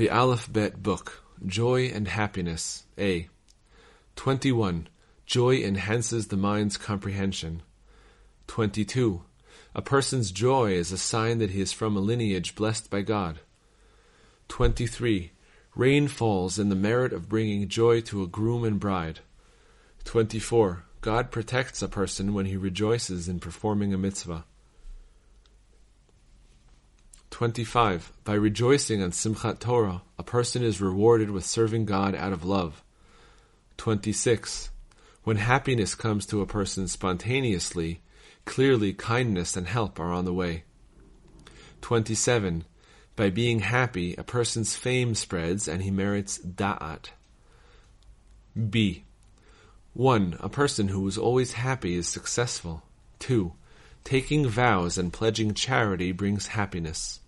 The Aleph-Bet Book Joy and Happiness A. 21. Joy enhances the mind's comprehension. 22. A person's joy is a sign that he is from a lineage blessed by God. 23. Rain falls in the merit of bringing joy to a groom and bride. 24. God protects a person when he rejoices in performing a mitzvah. 25. By rejoicing on Simchat Torah, a person is rewarded with serving God out of love. 26. When happiness comes to a person spontaneously, clearly kindness and help are on the way. 27. By being happy, a person's fame spreads and he merits da'at. B. 1. A person who is always happy is successful. 2. Taking vows and pledging charity brings happiness.